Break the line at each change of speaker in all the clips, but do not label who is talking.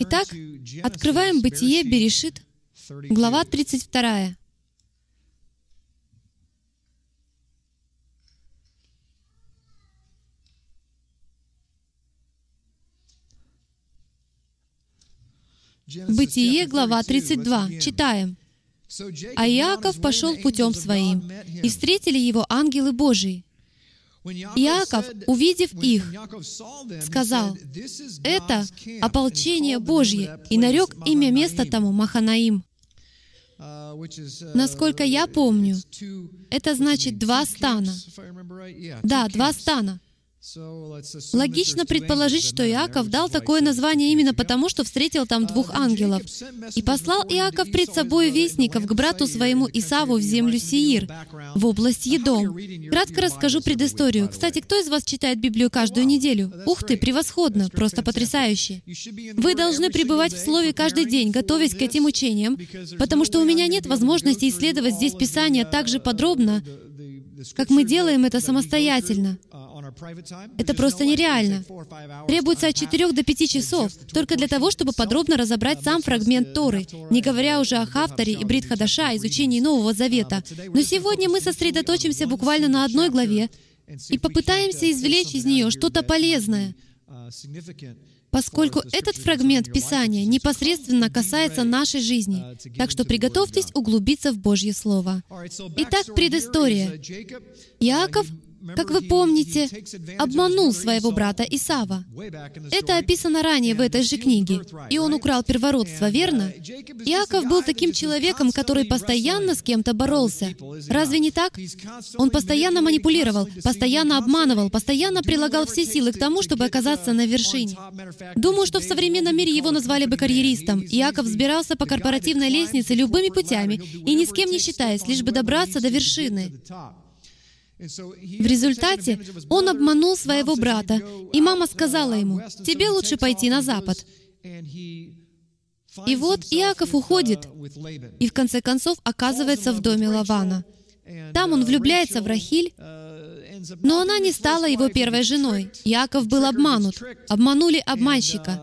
Итак, открываем Бытие, Берешит, глава 32. Бытие, глава 32. Читаем. «А Иаков пошел путем своим, и встретили его ангелы Божии. Иаков, увидев их, сказал, «Это ополчение Божье», и нарек имя места тому Маханаим. Насколько я помню, это значит два стана. Да, два стана. Логично предположить, что Иаков дал такое название именно потому, что встретил там двух ангелов. «И послал Иаков пред собой вестников к брату своему Исаву в землю Сиир, в область Едом». Кратко расскажу предысторию. Кстати, кто из вас читает Библию каждую неделю? Ух ты, превосходно, просто потрясающе. Вы должны пребывать в Слове каждый день, готовясь к этим учениям, потому что у меня нет возможности исследовать здесь Писание так же подробно, как мы делаем это самостоятельно. Это просто нереально. Требуется от 4 до 5 часов только для того, чтобы подробно разобрать сам фрагмент Торы, не говоря уже о Хафтаре и Брит Хадаша, изучении Нового Завета. Но сегодня мы сосредоточимся буквально на одной главе и попытаемся извлечь из нее что-то полезное, поскольку этот фрагмент Писания непосредственно касается нашей жизни. Так что приготовьтесь углубиться в Божье Слово. Итак, предыстория. Иаков как вы помните, обманул своего брата Исава. Это описано ранее в этой же книге. И он украл первородство, верно? Иаков был таким человеком, который постоянно с кем-то боролся. Разве не так? Он постоянно манипулировал, постоянно обманывал, постоянно прилагал все силы к тому, чтобы оказаться на вершине. Думаю, что в современном мире его назвали бы карьеристом. Иаков взбирался по корпоративной лестнице любыми путями и ни с кем не считаясь, лишь бы добраться до вершины. В результате он обманул своего брата, и мама сказала ему, «Тебе лучше пойти на запад». И вот Иаков уходит, и в конце концов оказывается в доме Лавана. Там он влюбляется в Рахиль, но она не стала его первой женой. Иаков был обманут. Обманули обманщика.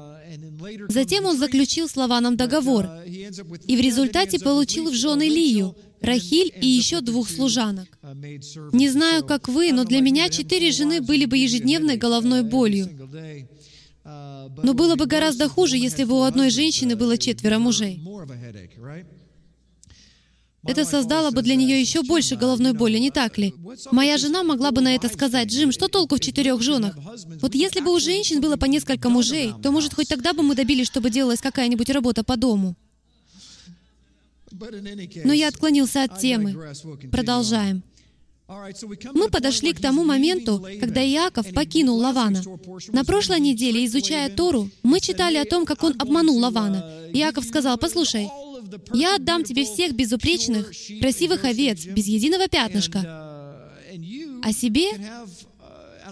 Затем он заключил с Лаваном договор, и в результате получил в жены Лию, Рахиль и еще двух служанок. Не знаю, как вы, но для меня четыре жены были бы ежедневной головной болью. Но было бы гораздо хуже, если бы у одной женщины было четверо мужей. Это создало бы для нее еще больше головной боли, не так ли? Моя жена могла бы на это сказать, «Джим, что толку в четырех женах? Вот если бы у женщин было по несколько мужей, то, может, хоть тогда бы мы добились, чтобы делалась какая-нибудь работа по дому». Но я отклонился от темы. Продолжаем. Мы подошли к тому моменту, когда Иаков покинул Лавана. На прошлой неделе, изучая Тору, мы читали о том, как он обманул Лавана. Иаков сказал, «Послушай, я отдам тебе всех безупречных, красивых овец, без единого пятнышка, а себе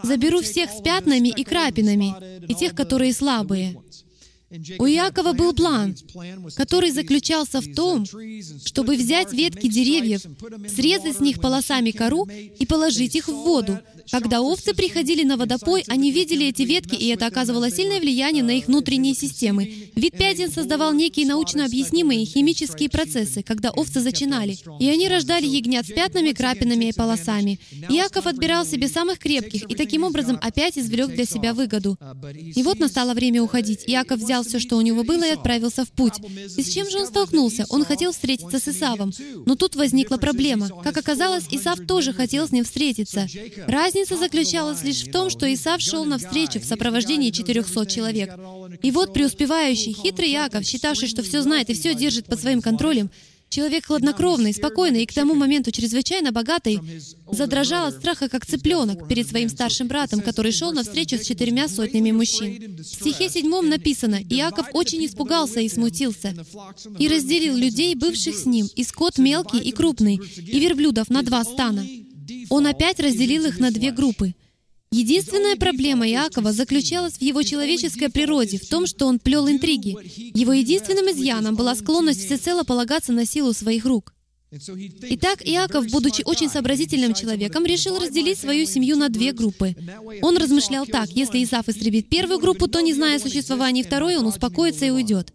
заберу всех с пятнами и крапинами, и тех, которые слабые. У Иакова был план, который заключался в том, чтобы взять ветки деревьев, срезать с них полосами кору и положить их в воду. Когда овцы приходили на водопой, они видели эти ветки, и это оказывало сильное влияние на их внутренние системы. Вид пятен создавал некие научно объяснимые химические процессы, когда овцы зачинали, и они рождали ягнят с пятнами, крапинами и полосами. Иаков отбирал себе самых крепких, и таким образом опять извлек для себя выгоду. И вот настало время уходить. Иаков взял все, что у него было, и отправился в путь. И с чем же он столкнулся? Он хотел встретиться с Исавом. Но тут возникла проблема. Как оказалось, Исав тоже хотел с ним встретиться. Разница заключалась лишь в том, что Исав шел навстречу в сопровождении 400 человек. И вот преуспевающий, хитрый Яков, считавший, что все знает и все держит под своим контролем, Человек хладнокровный, спокойный и к тому моменту чрезвычайно богатый, задрожал от страха, как цыпленок, перед своим старшим братом, который шел навстречу с четырьмя сотнями мужчин. В стихе седьмом написано, «Иаков очень испугался и смутился, и разделил людей, бывших с ним, и скот мелкий и крупный, и верблюдов на два стана». Он опять разделил их на две группы. Единственная проблема Иакова заключалась в его человеческой природе, в том, что он плел интриги. Его единственным изъяном была склонность всецело полагаться на силу своих рук. Итак, Иаков, будучи очень сообразительным человеком, решил разделить свою семью на две группы. Он размышлял так, если Исаф истребит первую группу, то, не зная о существовании второй, он успокоится и уйдет.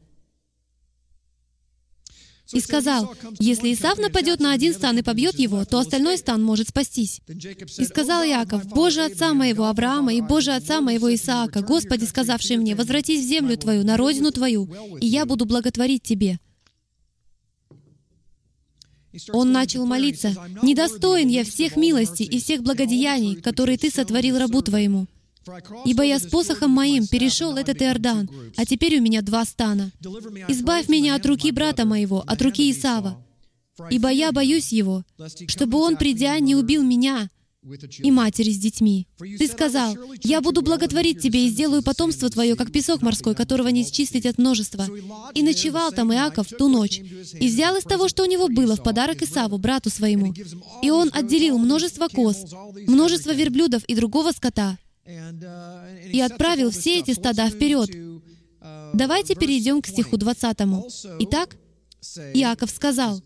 И сказал, если Исав нападет на один стан и побьет его, то остальной стан может спастись. И сказал Иаков, «Боже отца моего Авраама и Боже отца моего Исаака, Господи, сказавший мне, возвратись в землю твою, на родину твою, и я буду благотворить тебе». Он начал молиться, «Недостоин я всех милостей и всех благодеяний, которые Ты сотворил рабу Твоему. Ибо я с посохом моим перешел этот Иордан, а теперь у меня два стана. Избавь меня от руки брата моего, от руки Исава, ибо я боюсь его, чтобы он, придя, не убил меня и матери с детьми. Ты сказал, «Я буду благотворить тебе и сделаю потомство твое, как песок морской, которого не счислить от множества». И ночевал там Иаков ту ночь, и взял из того, что у него было, в подарок Исаву, брату своему. И он отделил множество коз, множество верблюдов и другого скота, и отправил все эти стада вперед. Давайте перейдем к стиху 20. Итак, Иаков сказал,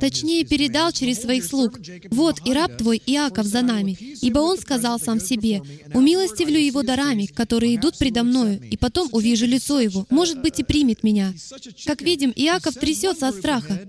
Точнее, передал через своих слуг. «Вот и раб твой Иаков за нами, ибо он сказал сам себе, «Умилостивлю его дарами, которые идут предо мною, и потом увижу лицо его, может быть, и примет меня». Как видим, Иаков трясется от страха.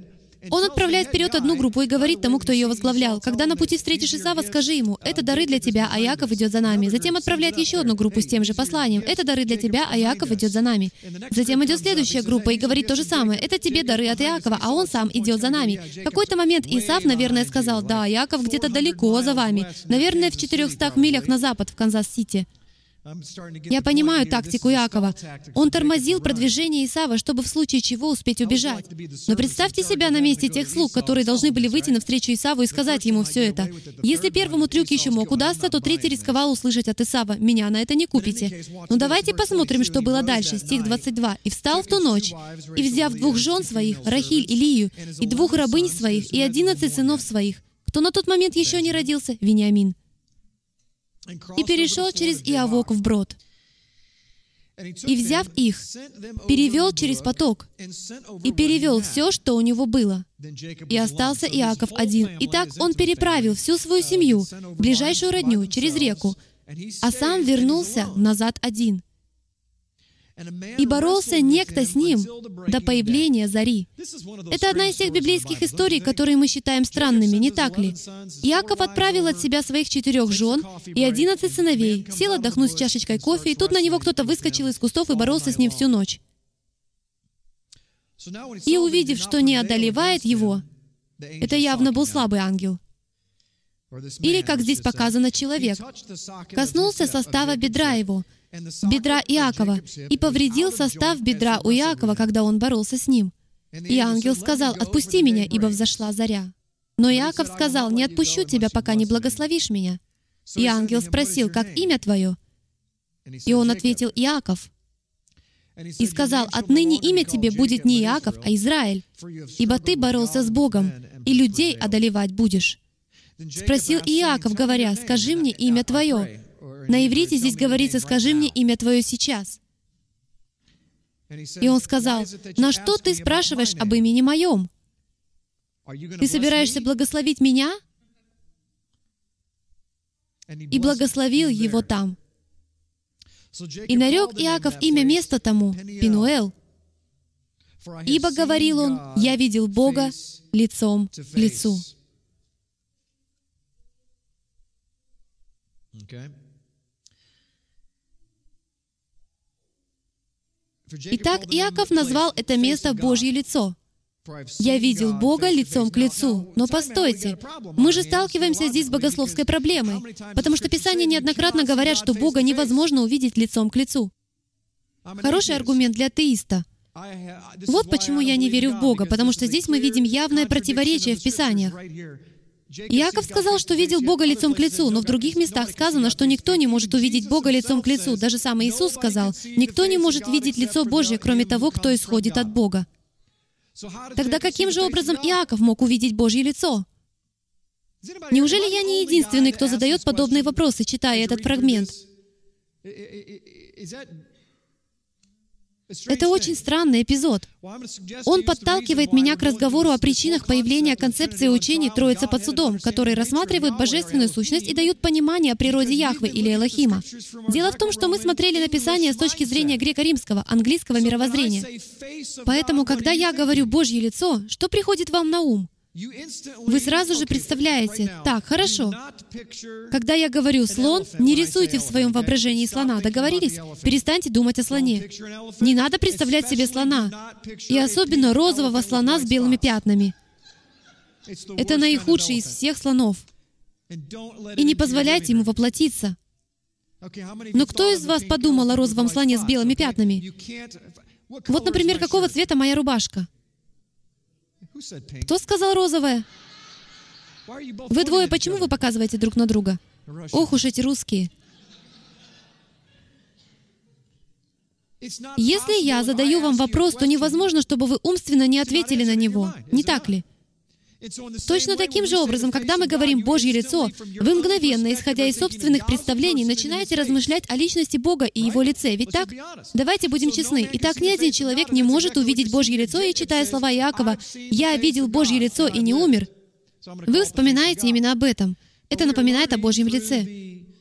Он отправляет вперед одну группу и говорит тому, кто ее возглавлял, «Когда на пути встретишь Исава, скажи ему, это дары для тебя, а Яков идет за нами». Затем отправляет еще одну группу с тем же посланием, «Это дары для тебя, а Яков идет за нами». Затем идет следующая группа и говорит то же самое, «Это тебе дары от Иакова, а он сам идет за нами». В какой-то момент Исав, наверное, сказал, «Да, Яков где-то далеко за вами, наверное, в 400 милях на запад в Канзас-Сити». Я понимаю тактику Иакова. Он тормозил продвижение Исава, чтобы в случае чего успеть убежать. Но представьте себя на месте тех слуг, которые должны были выйти навстречу Исаву и сказать ему все это. Если первому трюк еще мог удастся, то третий рисковал услышать от Исава, «Меня на это не купите». Но давайте посмотрим, что было дальше. Стих 22. «И встал в ту ночь, и взяв двух жен своих, Рахиль и Лию, и двух рабынь своих, и одиннадцать сынов своих, кто на тот момент еще не родился, Вениамин, и перешел через Иовок в брод. И, взяв их, перевел через поток и перевел все, что у него было. И остался Иаков один. И так он переправил всю свою семью, ближайшую родню, через реку, а сам вернулся назад один и боролся некто с ним до появления зари. Это одна из тех библейских историй, которые мы считаем странными, не так ли? Иаков отправил от себя своих четырех жен и одиннадцать сыновей, сел отдохнуть с чашечкой кофе, и тут на него кто-то выскочил из кустов и боролся с ним всю ночь. И увидев, что не одолевает его, это явно был слабый ангел. Или, как здесь показано, человек. Коснулся состава бедра его, бедра Иакова и повредил состав бедра у Иакова, когда он боролся с ним. И ангел сказал, «Отпусти меня, ибо взошла заря». Но Иаков сказал, «Не отпущу тебя, пока не благословишь меня». И ангел спросил, «Как имя твое?» И он ответил, «Иаков». И сказал, «Отныне имя тебе будет не Иаков, а Израиль, ибо ты боролся с Богом, и людей одолевать будешь». Спросил Иаков, говоря, «Скажи мне имя твое». На иврите здесь говорится «скажи мне имя твое сейчас». И он сказал, «На что ты спрашиваешь об имени моем? Ты собираешься благословить меня?» И благословил его там. И нарек Иаков имя места тому, Пинуэл. Ибо, говорил он, я видел Бога лицом к лицу. Итак, Иаков назвал это место Божье лицо. Я видел Бога лицом к лицу. Но постойте, мы же сталкиваемся здесь с богословской проблемой, потому что Писания неоднократно говорят, что Бога невозможно увидеть лицом к лицу. Хороший аргумент для атеиста. Вот почему я не верю в Бога, потому что здесь мы видим явное противоречие в Писаниях. Иаков сказал, что видел Бога лицом к лицу, но в других местах сказано, что никто не может увидеть Бога лицом к лицу. Даже сам Иисус сказал, никто не может видеть лицо Божье, кроме того, кто исходит от Бога. Тогда каким же образом Иаков мог увидеть Божье лицо? Неужели я не единственный, кто задает подобные вопросы, читая этот фрагмент? Это очень странный эпизод. Он подталкивает меня к разговору о причинах появления концепции учений Троицы под судом, которые рассматривают божественную сущность и дают понимание о природе Яхвы или Элохима. Дело в том, что мы смотрели на Писание с точки зрения греко-римского, английского мировоззрения. Поэтому, когда я говорю «Божье лицо», что приходит вам на ум? Вы сразу же представляете, так, хорошо. Когда я говорю «слон», не рисуйте в своем воображении слона. Договорились? Перестаньте думать о слоне. Не надо представлять себе слона. И особенно розового слона с белыми пятнами. Это наихудший из всех слонов. И не позволяйте ему воплотиться. Но кто из вас подумал о розовом слоне с белыми пятнами? Вот, например, какого цвета моя рубашка? Кто сказал розовое? Вы двое, почему вы показываете друг на друга? Ох уж эти русские. Если я задаю вам вопрос, то невозможно, чтобы вы умственно не ответили на него. Не так ли? Точно таким же образом, когда мы говорим «Божье лицо», вы мгновенно, исходя из собственных представлений, начинаете размышлять о личности Бога и Его лице. Ведь так? Давайте будем честны. Итак, ни один человек не может увидеть Божье лицо и, читая слова Иакова, «Я видел Божье лицо и не умер», вы вспоминаете именно об этом. Это напоминает о Божьем лице.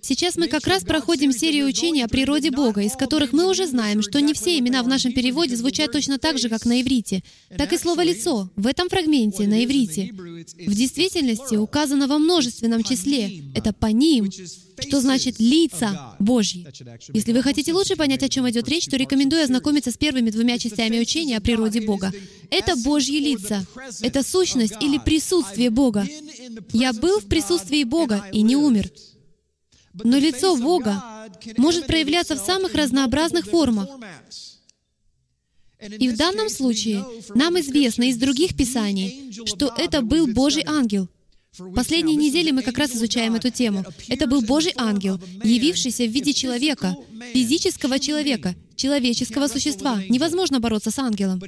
Сейчас мы как раз проходим серию учений о природе Бога, из которых мы уже знаем, что не все имена в нашем переводе звучат точно так же, как на иврите. Так и слово «лицо» в этом фрагменте на иврите в действительности указано во множественном числе. Это «паним», что значит «лица Божьи». Если вы хотите лучше понять, о чем идет речь, то рекомендую ознакомиться с первыми двумя частями учения о природе Бога. Это Божьи лица. Это сущность или присутствие Бога. «Я был в присутствии Бога и не умер». Но лицо Бога может проявляться в самых разнообразных формах. И в данном случае нам известно из других писаний, что это был Божий ангел. Последние недели мы как раз изучаем эту тему. Это был Божий ангел, явившийся в виде человека, физического человека, человеческого существа. Невозможно бороться с ангелом.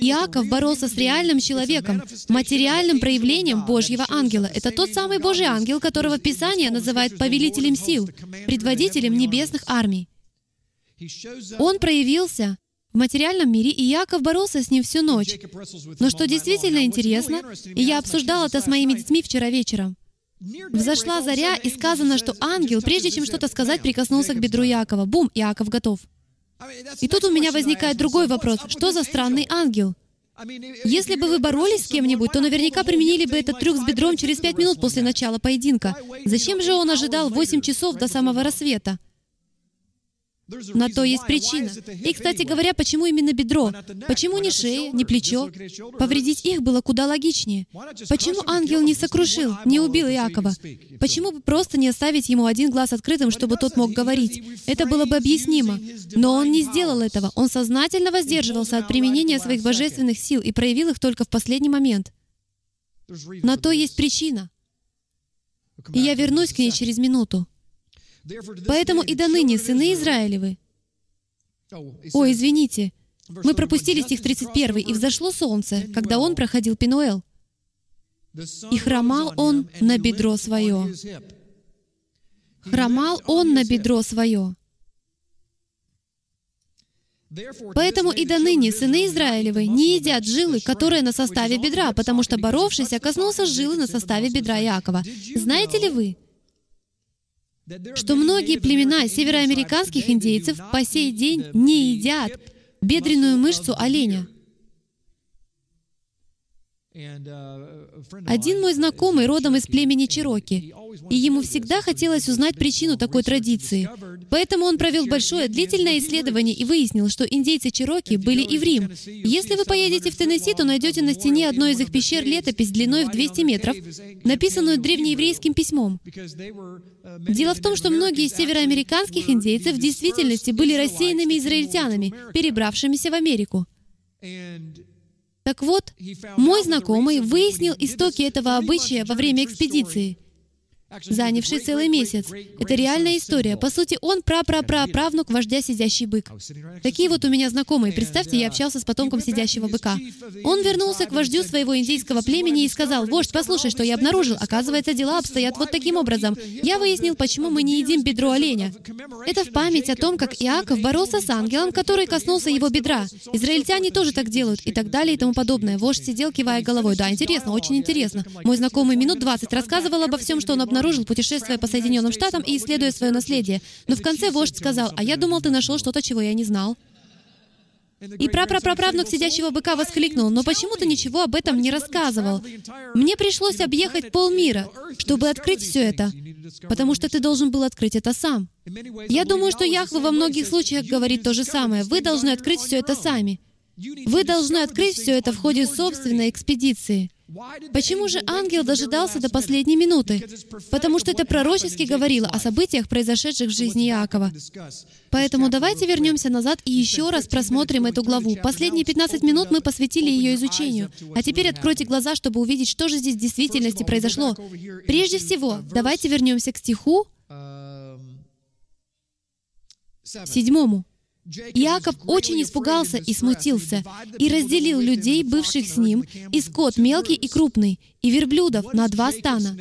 Иаков боролся с реальным человеком, материальным проявлением Божьего ангела. Это тот самый Божий ангел, которого Писание называет повелителем сил, предводителем небесных армий. Он проявился в материальном мире, и Яков боролся с ним всю ночь. Но что действительно интересно, и я обсуждал это с моими детьми вчера вечером, Взошла заря, и сказано, что ангел, прежде чем что-то сказать, прикоснулся к бедру Якова. Бум, Иаков готов. И тут у меня возникает другой вопрос. Что за странный ангел? Если бы вы боролись с кем-нибудь, то наверняка применили бы этот трюк с бедром через пять минут после начала поединка. Зачем же он ожидал 8 часов до самого рассвета? На то есть причина. И, кстати говоря, почему именно бедро? Почему не шея, не плечо? Повредить их было куда логичнее. Почему ангел не сокрушил, не убил Иакова? Почему бы просто не оставить ему один глаз открытым, чтобы тот мог говорить? Это было бы объяснимо. Но он не сделал этого. Он сознательно воздерживался от применения своих божественных сил и проявил их только в последний момент. На то есть причина. И я вернусь к ней через минуту. Поэтому и до ныне сыны Израилевы. О, извините, мы пропустили стих 31, «И взошло солнце, когда он проходил Пинуэл, и хромал он на бедро свое». Хромал он на бедро свое. Поэтому и до ныне сыны Израилевы не едят жилы, которые на составе бедра, потому что боровшийся коснулся жилы на составе бедра Иакова. Знаете ли вы, что многие племена североамериканских индейцев по сей день не едят бедренную мышцу оленя. Один мой знакомый родом из племени Чироки, и ему всегда хотелось узнать причину такой традиции. Поэтому он провел большое длительное исследование и выяснил, что индейцы Чироки были иврим. Если вы поедете в Теннесси, то найдете на стене одной из их пещер летопись длиной в 200 метров, написанную древнееврейским письмом. Дело в том, что многие из североамериканских индейцев в действительности были рассеянными израильтянами, перебравшимися в Америку. Так вот, мой знакомый выяснил истоки этого обычая во время экспедиции. Занявший целый месяц. Это реальная история. По сути, он прапраправнук вождя сидящий бык. Такие вот у меня знакомые. Представьте, я общался с потомком сидящего быка. Он вернулся к вождю своего индейского племени и сказал, «Вождь, послушай, что я обнаружил. Оказывается, дела обстоят вот таким образом. Я выяснил, почему мы не едим бедро оленя. Это в память о том, как Иаков боролся с ангелом, который коснулся его бедра. Израильтяне тоже так делают, и так далее, и тому подобное. Вождь сидел, кивая головой. Да, интересно, очень интересно. Мой знакомый минут 20 рассказывал обо всем, что он обнаружил обнаружил, путешествуя по Соединенным Штатам и исследуя свое наследие. Но в конце вождь сказал, «А я думал, ты нашел что-то, чего я не знал». И прапраправнук сидящего быка воскликнул, «Но почему ты ничего об этом не рассказывал? Мне пришлось объехать полмира, чтобы открыть все это, потому что ты должен был открыть это сам». Я думаю, что Яхва во многих случаях говорит то же самое. Вы должны открыть все это сами. Вы должны открыть все это в ходе собственной экспедиции. Почему же ангел дожидался до последней минуты? Потому что это пророчески говорило о событиях, произошедших в жизни Иакова. Поэтому давайте вернемся назад и еще раз просмотрим эту главу. Последние 15 минут мы посвятили ее изучению. А теперь откройте глаза, чтобы увидеть, что же здесь в действительности произошло. Прежде всего, давайте вернемся к стиху седьмому. Иаков очень испугался и смутился, и разделил людей, бывших с ним, и скот мелкий и крупный, и верблюдов на два стана.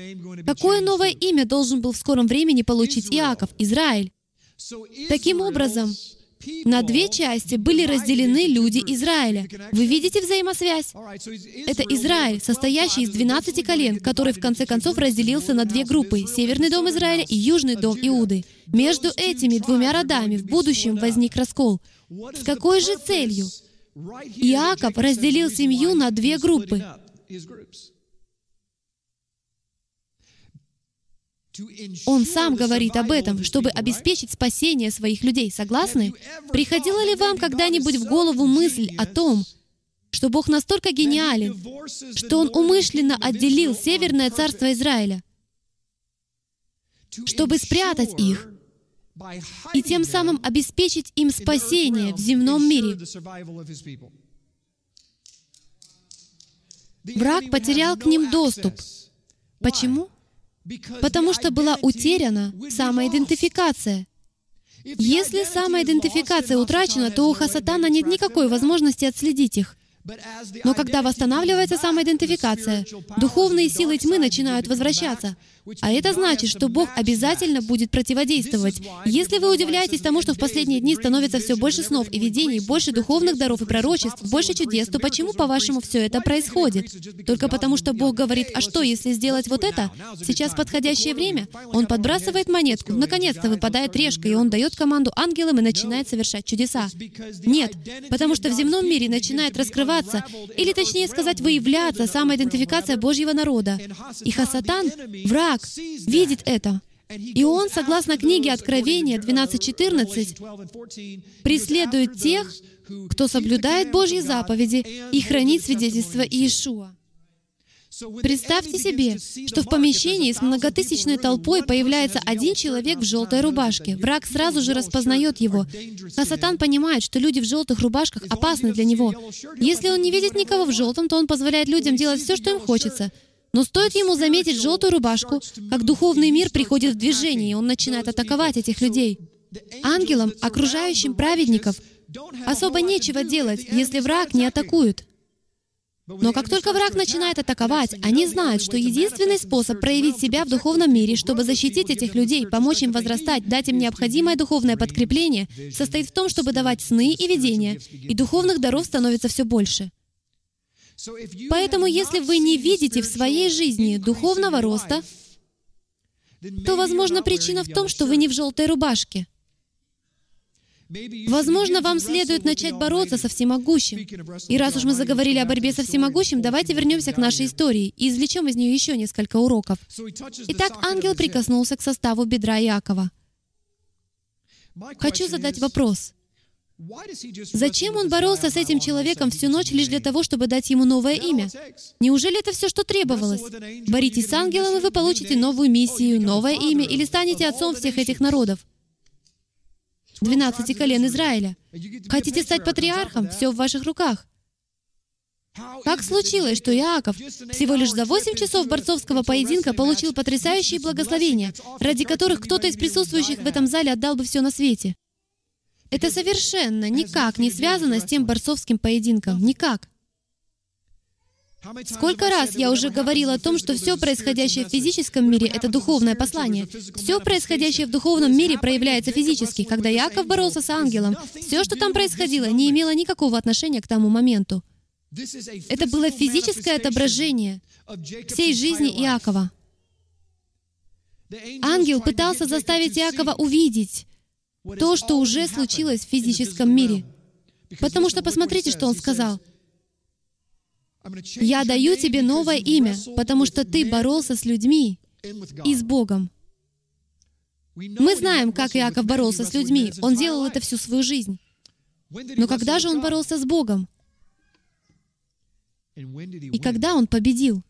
Какое новое имя должен был в скором времени получить Иаков, Израиль? Таким образом, на две части были разделены люди Израиля. Вы видите взаимосвязь? Это Израиль, состоящий из 12 колен, который в конце концов разделился на две группы — Северный дом Израиля и Южный дом Иуды. Между этими двумя родами в будущем возник раскол. С какой же целью? Иаков разделил семью на две группы. Он сам говорит об этом, чтобы обеспечить спасение своих людей. Согласны? Приходила ли вам когда-нибудь в голову мысль о том, что Бог настолько гениален, что Он умышленно отделил Северное царство Израиля, чтобы спрятать их и тем самым обеспечить им спасение в земном мире. Враг потерял к ним доступ. Почему? Потому что была утеряна самоидентификация. Если самоидентификация утрачена, то у Хасатана нет никакой возможности отследить их. Но когда восстанавливается самоидентификация, духовные силы тьмы начинают возвращаться. А это значит, что Бог обязательно будет противодействовать. Если вы удивляетесь тому, что в последние дни становится все больше снов и видений, больше духовных даров и пророчеств, больше чудес, то почему, по-вашему, все это происходит? Только потому, что Бог говорит, а что, если сделать вот это? Сейчас подходящее время. Он подбрасывает монетку, наконец-то выпадает решка, и он дает команду ангелам и начинает совершать чудеса. Нет, потому что в земном мире начинает раскрываться, или точнее сказать, выявляться самоидентификация Божьего народа. И Хасатан, враг, враг видит это. И он, согласно книге Откровения 12.14, преследует тех, кто соблюдает Божьи заповеди и хранит свидетельство Иешуа. Представьте себе, что в помещении с многотысячной толпой появляется один человек в желтой рубашке. Враг сразу же распознает его. А Сатан понимает, что люди в желтых рубашках опасны для него. Если он не видит никого в желтом, то он позволяет людям делать все, что им хочется. Но стоит ему заметить желтую рубашку, как духовный мир приходит в движение, и он начинает атаковать этих людей. Ангелам, окружающим праведников, особо нечего делать, если враг не атакует. Но как только враг начинает атаковать, они знают, что единственный способ проявить себя в духовном мире, чтобы защитить этих людей, помочь им возрастать, дать им необходимое духовное подкрепление, состоит в том, чтобы давать сны и видения, и духовных даров становится все больше. Поэтому, если вы не видите в своей жизни духовного роста, то, возможно, причина в том, что вы не в желтой рубашке. Возможно, вам следует начать бороться со всемогущим. И раз уж мы заговорили о борьбе со всемогущим, давайте вернемся к нашей истории и извлечем из нее еще несколько уроков. Итак, ангел прикоснулся к составу бедра Иакова. Хочу задать вопрос. Зачем он боролся с этим человеком всю ночь лишь для того, чтобы дать ему новое имя? Неужели это все, что требовалось? Боритесь с ангелом, и вы получите новую миссию, новое имя, или станете отцом всех этих народов. 12 колен Израиля. Хотите стать патриархом? Все в ваших руках. Как случилось, что Иаков всего лишь за 8 часов борцовского поединка получил потрясающие благословения, ради которых кто-то из присутствующих в этом зале отдал бы все на свете? Это совершенно никак не связано с тем борцовским поединком. Никак. Сколько раз я уже говорил о том, что все происходящее в физическом мире — это духовное послание. Все происходящее в духовном мире проявляется физически. Когда Яков боролся с ангелом, все, что там происходило, не имело никакого отношения к тому моменту. Это было физическое отображение всей жизни Иакова. Ангел пытался заставить Иакова увидеть то, что уже случилось в физическом мире. Потому что посмотрите, что он сказал. «Я даю тебе новое имя, потому что ты боролся с людьми и с Богом». Мы знаем, как Иаков боролся с людьми. Он делал это всю свою жизнь. Но когда же он боролся с Богом? И когда он победил?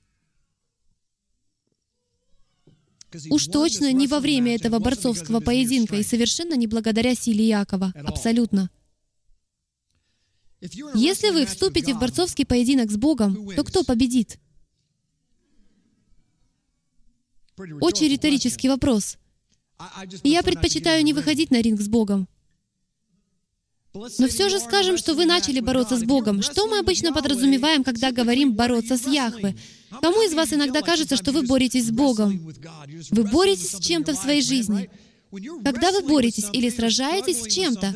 Уж точно не во время этого борцовского поединка и совершенно не благодаря силе Якова. Абсолютно. Если вы вступите в борцовский поединок с Богом, то кто победит? Очень риторический вопрос. Я предпочитаю не выходить на ринг с Богом. Но все же скажем, что вы начали бороться с Богом. Что мы обычно подразумеваем, когда говорим «бороться с Яхве»? Кому из вас иногда кажется, что вы боретесь с Богом? Вы боретесь с чем-то в своей жизни. Когда вы боретесь или сражаетесь с чем-то,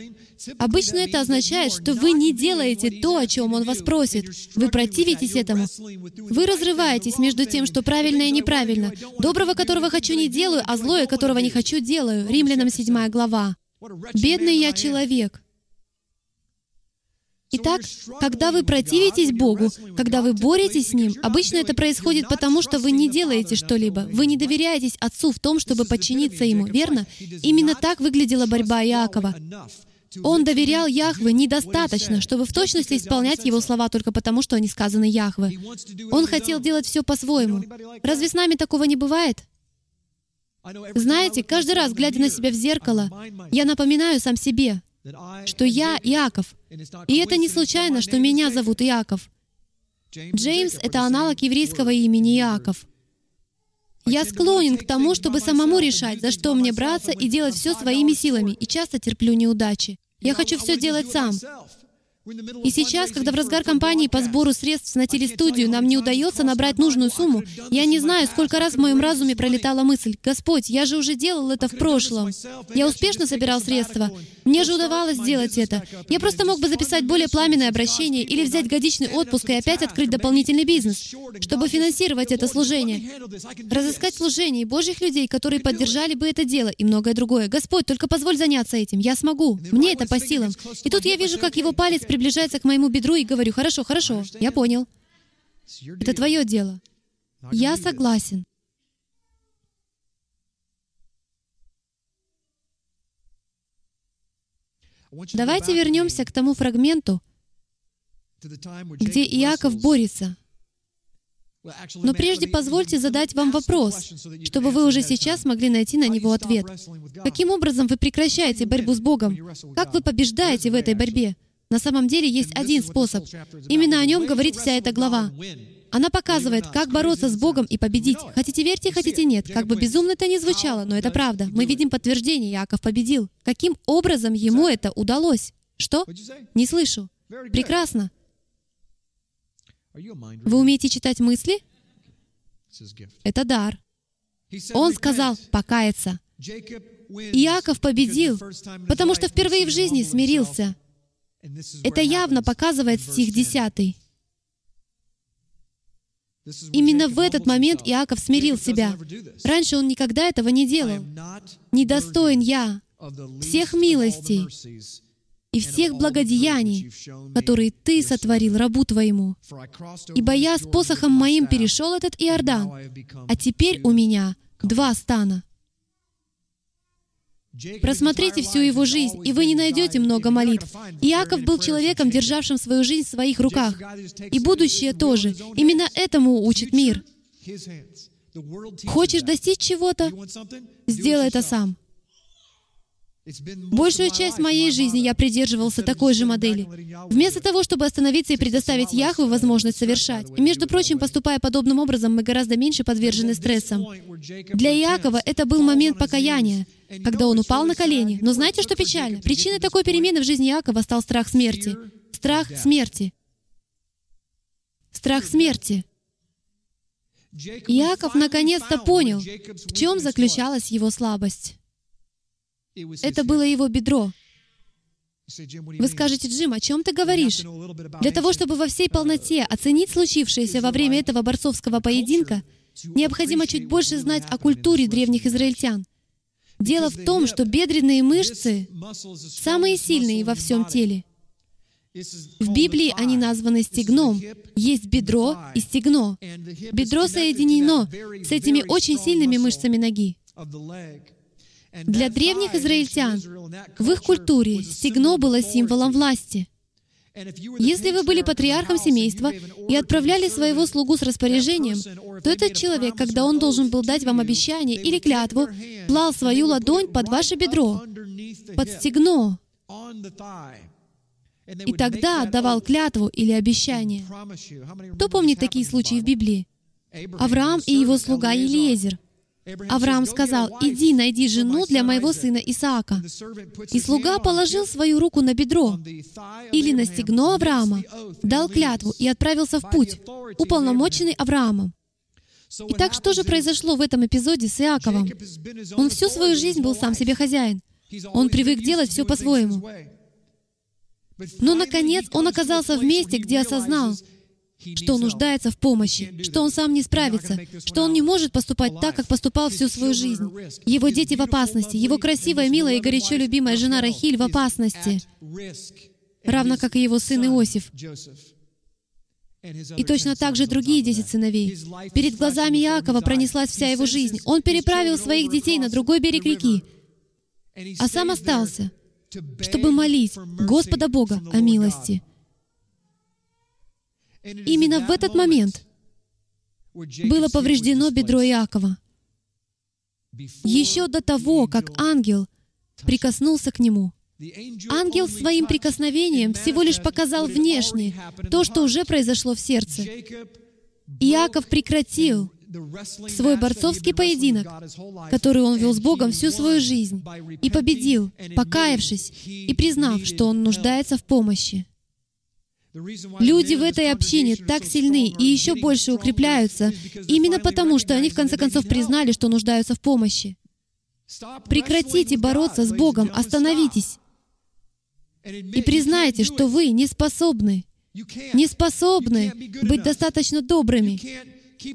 обычно это означает, что вы не делаете то, о чем Он вас просит. Вы противитесь этому. Вы разрываетесь между тем, что правильно и неправильно. Доброго, которого хочу, не делаю, а злое, которого не хочу, делаю. Римлянам 7 глава. «Бедный я человек». Итак, когда вы противитесь Богу, когда вы боретесь с Ним, обычно это происходит потому, что вы не делаете что-либо. Вы не доверяетесь Отцу в том, чтобы подчиниться Ему, верно? Именно так выглядела борьба Иакова. Он доверял Яхве недостаточно, чтобы в точности исполнять его слова только потому, что они сказаны Яхве. Он хотел делать все по-своему. Разве с нами такого не бывает? Знаете, каждый раз, глядя на себя в зеркало, я напоминаю сам себе, что я Иаков. И это не случайно, что меня зовут Иаков. Джеймс — это аналог еврейского имени Иаков. Я склонен к тому, чтобы самому решать, за что мне браться и делать все своими силами, и часто терплю неудачи. Я хочу все делать сам. И сейчас, когда в разгар кампании по сбору средств на телестудию нам не удается набрать нужную сумму, я не знаю, сколько раз в моем разуме пролетала мысль, «Господь, я же уже делал это в прошлом. Я успешно собирал средства. Мне же удавалось сделать это. Я просто мог бы записать более пламенное обращение или взять годичный отпуск и опять открыть дополнительный бизнес, чтобы финансировать это служение. Разыскать служение Божьих людей, которые поддержали бы это дело, и многое другое. Господь, только позволь заняться этим. Я смогу. Мне это по силам. И тут я вижу, как его палец приближается к моему бедру и говорю, хорошо, хорошо, я понял. Это твое дело. Я согласен. Давайте вернемся к тому фрагменту, где Иаков борется. Но прежде позвольте задать вам вопрос, чтобы вы уже сейчас могли найти на него ответ. Каким образом вы прекращаете борьбу с Богом? Как вы побеждаете в этой борьбе? На самом деле есть один способ. Именно о нем говорит вся эта глава. Она показывает, как бороться с Богом и победить. Хотите верьте, хотите нет. Как бы безумно это ни звучало, но это правда. Мы видим подтверждение, Яков победил. Каким образом ему это удалось? Что? Не слышу. Прекрасно. Вы умеете читать мысли? Это дар. Он сказал покаяться. Иаков победил, потому что впервые в жизни смирился. Это явно показывает стих 10. Именно в этот момент Иаков смирил себя. Раньше он никогда этого не делал. «Недостоин я всех милостей и всех благодеяний, которые Ты сотворил рабу Твоему. Ибо я с посохом моим перешел этот Иордан, а теперь у меня два стана. Просмотрите всю его жизнь, и вы не найдете много молитв. Иаков был человеком, державшим свою жизнь в своих руках. И будущее тоже. Именно этому учит мир. Хочешь достичь чего-то? Сделай это сам. Большую часть моей жизни я придерживался такой же модели. Вместо того, чтобы остановиться и предоставить Яхве возможность совершать. И, между прочим, поступая подобным образом, мы гораздо меньше подвержены стрессам. Для Иакова это был момент покаяния, когда он упал на колени. Но знаете, что печально? Причиной такой перемены в жизни Иакова стал страх смерти. Страх смерти. Страх смерти. Иаков наконец-то понял, в чем заключалась его слабость. Это было его бедро. Вы скажете, Джим, о чем ты говоришь? Для того, чтобы во всей полноте оценить случившееся во время этого борцовского поединка, необходимо чуть больше знать о культуре древних израильтян. Дело в том, что бедренные мышцы самые сильные во всем теле. В Библии они названы стегном. Есть бедро и стегно. Бедро соединено с этими очень сильными мышцами ноги. Для древних израильтян в их культуре стегно было символом власти. Если вы были патриархом семейства и отправляли своего слугу с распоряжением, то этот человек, когда он должен был дать вам обещание или клятву, клал свою ладонь под ваше бедро, под стегно, и тогда отдавал клятву или обещание. Кто помнит такие случаи в Библии? Авраам и его слуга Елиезер — Авраам сказал, «Иди, найди жену для моего сына Исаака». И слуга положил свою руку на бедро или на стегно Авраама, дал клятву и отправился в путь, уполномоченный Авраамом. Итак, что же произошло в этом эпизоде с Иаковом? Он всю свою жизнь был сам себе хозяин. Он привык делать все по-своему. Но, наконец, он оказался в месте, где осознал, что он нуждается в помощи, что он сам не справится, что он не может поступать так, как поступал всю свою жизнь. Его дети в опасности, его красивая, милая и горячо любимая жена Рахиль в опасности, равно как и его сын Иосиф. И точно так же другие десять сыновей. Перед глазами Иакова пронеслась вся его жизнь. Он переправил своих детей на другой берег реки, а сам остался, чтобы молить Господа Бога о милости. Именно в этот момент было повреждено бедро Иакова. Еще до того, как ангел прикоснулся к нему. Ангел своим прикосновением всего лишь показал внешне то, что уже произошло в сердце. Иаков прекратил свой борцовский поединок, который он вел с Богом всю свою жизнь, и победил, покаявшись и признав, что он нуждается в помощи. Люди в этой общине так сильны и еще больше укрепляются, именно потому, что они в конце концов признали, что нуждаются в помощи. Прекратите бороться с Богом, остановитесь. И признайте, что вы не способны, не способны быть достаточно добрыми,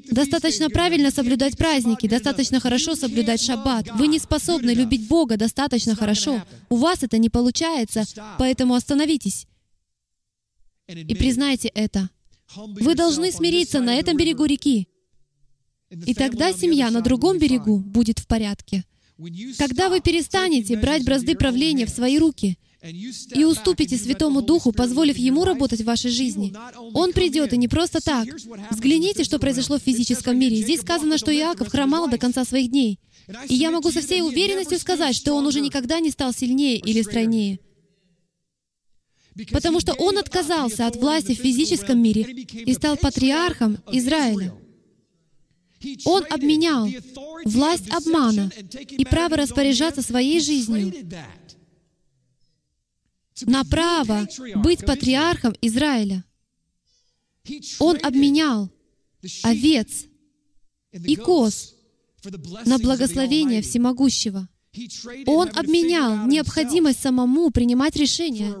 достаточно правильно соблюдать праздники, достаточно хорошо соблюдать шаббат. Вы не способны любить Бога достаточно хорошо. У вас это не получается, поэтому остановитесь и признайте это. Вы должны смириться на этом берегу реки. И тогда семья на другом берегу будет в порядке. Когда вы перестанете брать бразды правления в свои руки и уступите Святому Духу, позволив Ему работать в вашей жизни, Он придет, и не просто так. Взгляните, что произошло в физическом мире. Здесь сказано, что Иаков хромал до конца своих дней. И я могу со всей уверенностью сказать, что он уже никогда не стал сильнее или стройнее. Потому что он отказался от власти в физическом мире и стал патриархом Израиля. Он обменял власть обмана и право распоряжаться своей жизнью на право быть патриархом Израиля. Он обменял овец и коз на благословение всемогущего. Он обменял необходимость самому принимать решения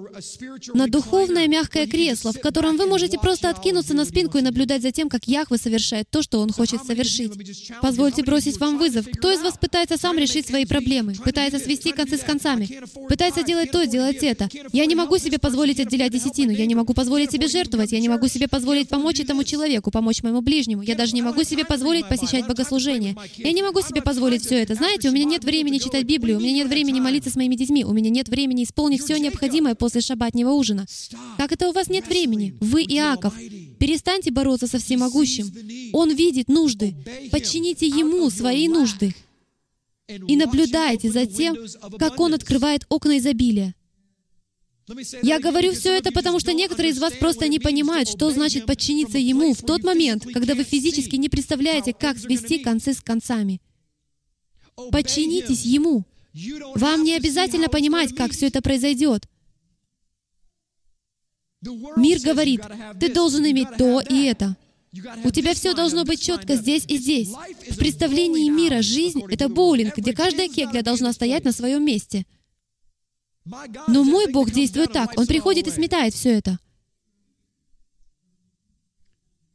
на духовное мягкое кресло, в котором вы можете просто откинуться на спинку и наблюдать за тем, как Яхве совершает то, что Он хочет совершить. Позвольте бросить вам вызов. Кто из вас пытается сам решить свои проблемы? Пытается свести концы с концами? Пытается делать то, делать это? Я не могу себе позволить отделять десятину. Я не могу позволить себе жертвовать. Я не могу себе позволить помочь этому человеку, помочь моему ближнему. Я даже не могу себе позволить посещать богослужение. Я не могу себе позволить все это. Знаете, у меня нет времени читать Библию, у меня нет времени молиться с моими детьми, у меня нет времени исполнить все необходимое после шаббатнего ужина. Как это у вас нет времени? Вы Иаков. Перестаньте бороться со всемогущим. Он видит нужды. Подчините Ему свои нужды. и наблюдайте за тем, как Он открывает окна изобилия. Я говорю все это, потому что некоторые из вас просто не понимают, что значит подчиниться Ему в тот момент, когда вы физически не представляете, как свести концы с концами. Подчинитесь Ему. Вам не обязательно понимать, как все это произойдет. Мир говорит, ты должен иметь то и это. У тебя все должно быть четко здесь и здесь. В представлении мира жизнь — это боулинг, где каждая кегля должна стоять на своем месте. Но мой Бог действует так. Он приходит и сметает все это.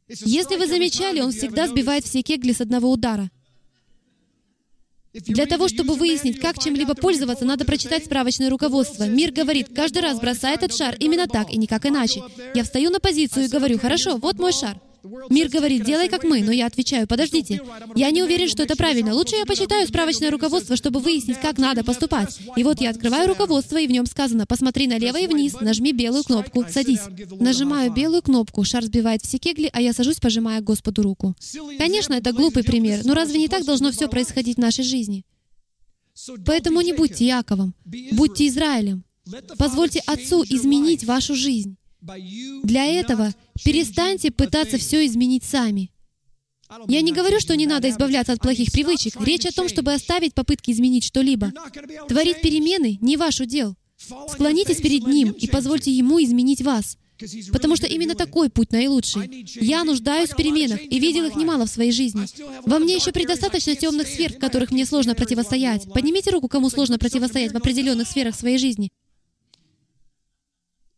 Если вы замечали, Он всегда сбивает все кегли с одного удара. Для того, чтобы выяснить, как чем-либо пользоваться, надо прочитать справочное руководство. Мир говорит, каждый раз бросай этот шар именно так и никак иначе. Я встаю на позицию и говорю, хорошо, вот мой шар. Мир говорит, делай как мы, но я отвечаю, подождите. Я не уверен, что это правильно. Лучше я почитаю справочное руководство, чтобы выяснить, как надо поступать. И вот я открываю руководство, и в нем сказано, посмотри налево и вниз, нажми белую кнопку, садись. Нажимаю белую кнопку, шар сбивает все кегли, а я сажусь, пожимая Господу руку. Конечно, это глупый пример, но разве не так должно все происходить в нашей жизни? Поэтому не будьте Яковом, будьте Израилем. Позвольте Отцу изменить вашу жизнь. Для этого перестаньте пытаться все изменить сами. Я не говорю, что не надо избавляться от плохих привычек. Речь о том, чтобы оставить попытки изменить что-либо. Творить перемены — не ваш удел. Склонитесь перед Ним и позвольте Ему изменить вас. Потому что именно такой путь наилучший. Я нуждаюсь в переменах и видел их немало в своей жизни. Во мне еще предостаточно темных сфер, в которых мне сложно противостоять. Поднимите руку, кому сложно противостоять в определенных сферах своей жизни.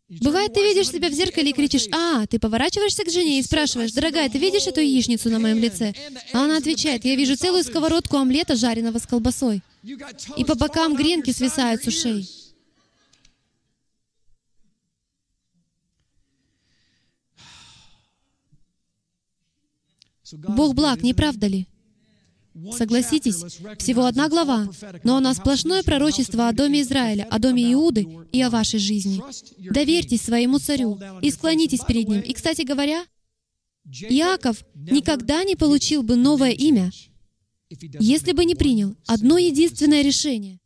Бывает, ты видишь себя в зеркале и кричишь, «А!» Ты поворачиваешься к жене и спрашиваешь, «Дорогая, ты видишь эту яичницу на моем лице?» А она отвечает, «Я вижу целую сковородку омлета, жареного с колбасой. И по бокам гренки свисают с ушей». Бог благ, не правда ли? Согласитесь, всего одна глава, но она сплошное пророчество о доме Израиля, о доме Иуды и о вашей жизни. Доверьтесь своему царю и склонитесь перед ним. И, кстати говоря, Иаков никогда не получил бы новое имя, если бы не принял одно единственное решение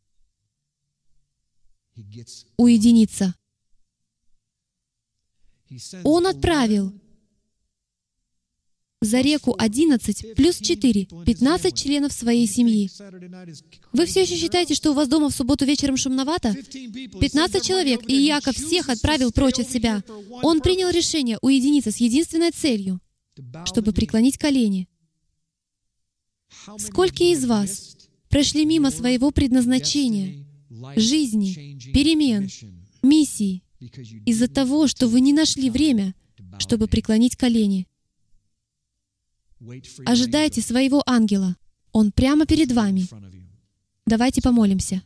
— уединиться. Он отправил за реку 11 плюс 4, 15 членов своей семьи. Вы все еще считаете, что у вас дома в субботу вечером шумновато? 15 человек, и Иаков всех отправил прочь от себя. Он принял решение уединиться с единственной целью, чтобы преклонить колени. Сколько из вас прошли мимо своего предназначения, жизни, перемен, миссии, из-за того, что вы не нашли время, чтобы преклонить колени? Ожидайте своего ангела. Он прямо перед вами. Давайте помолимся.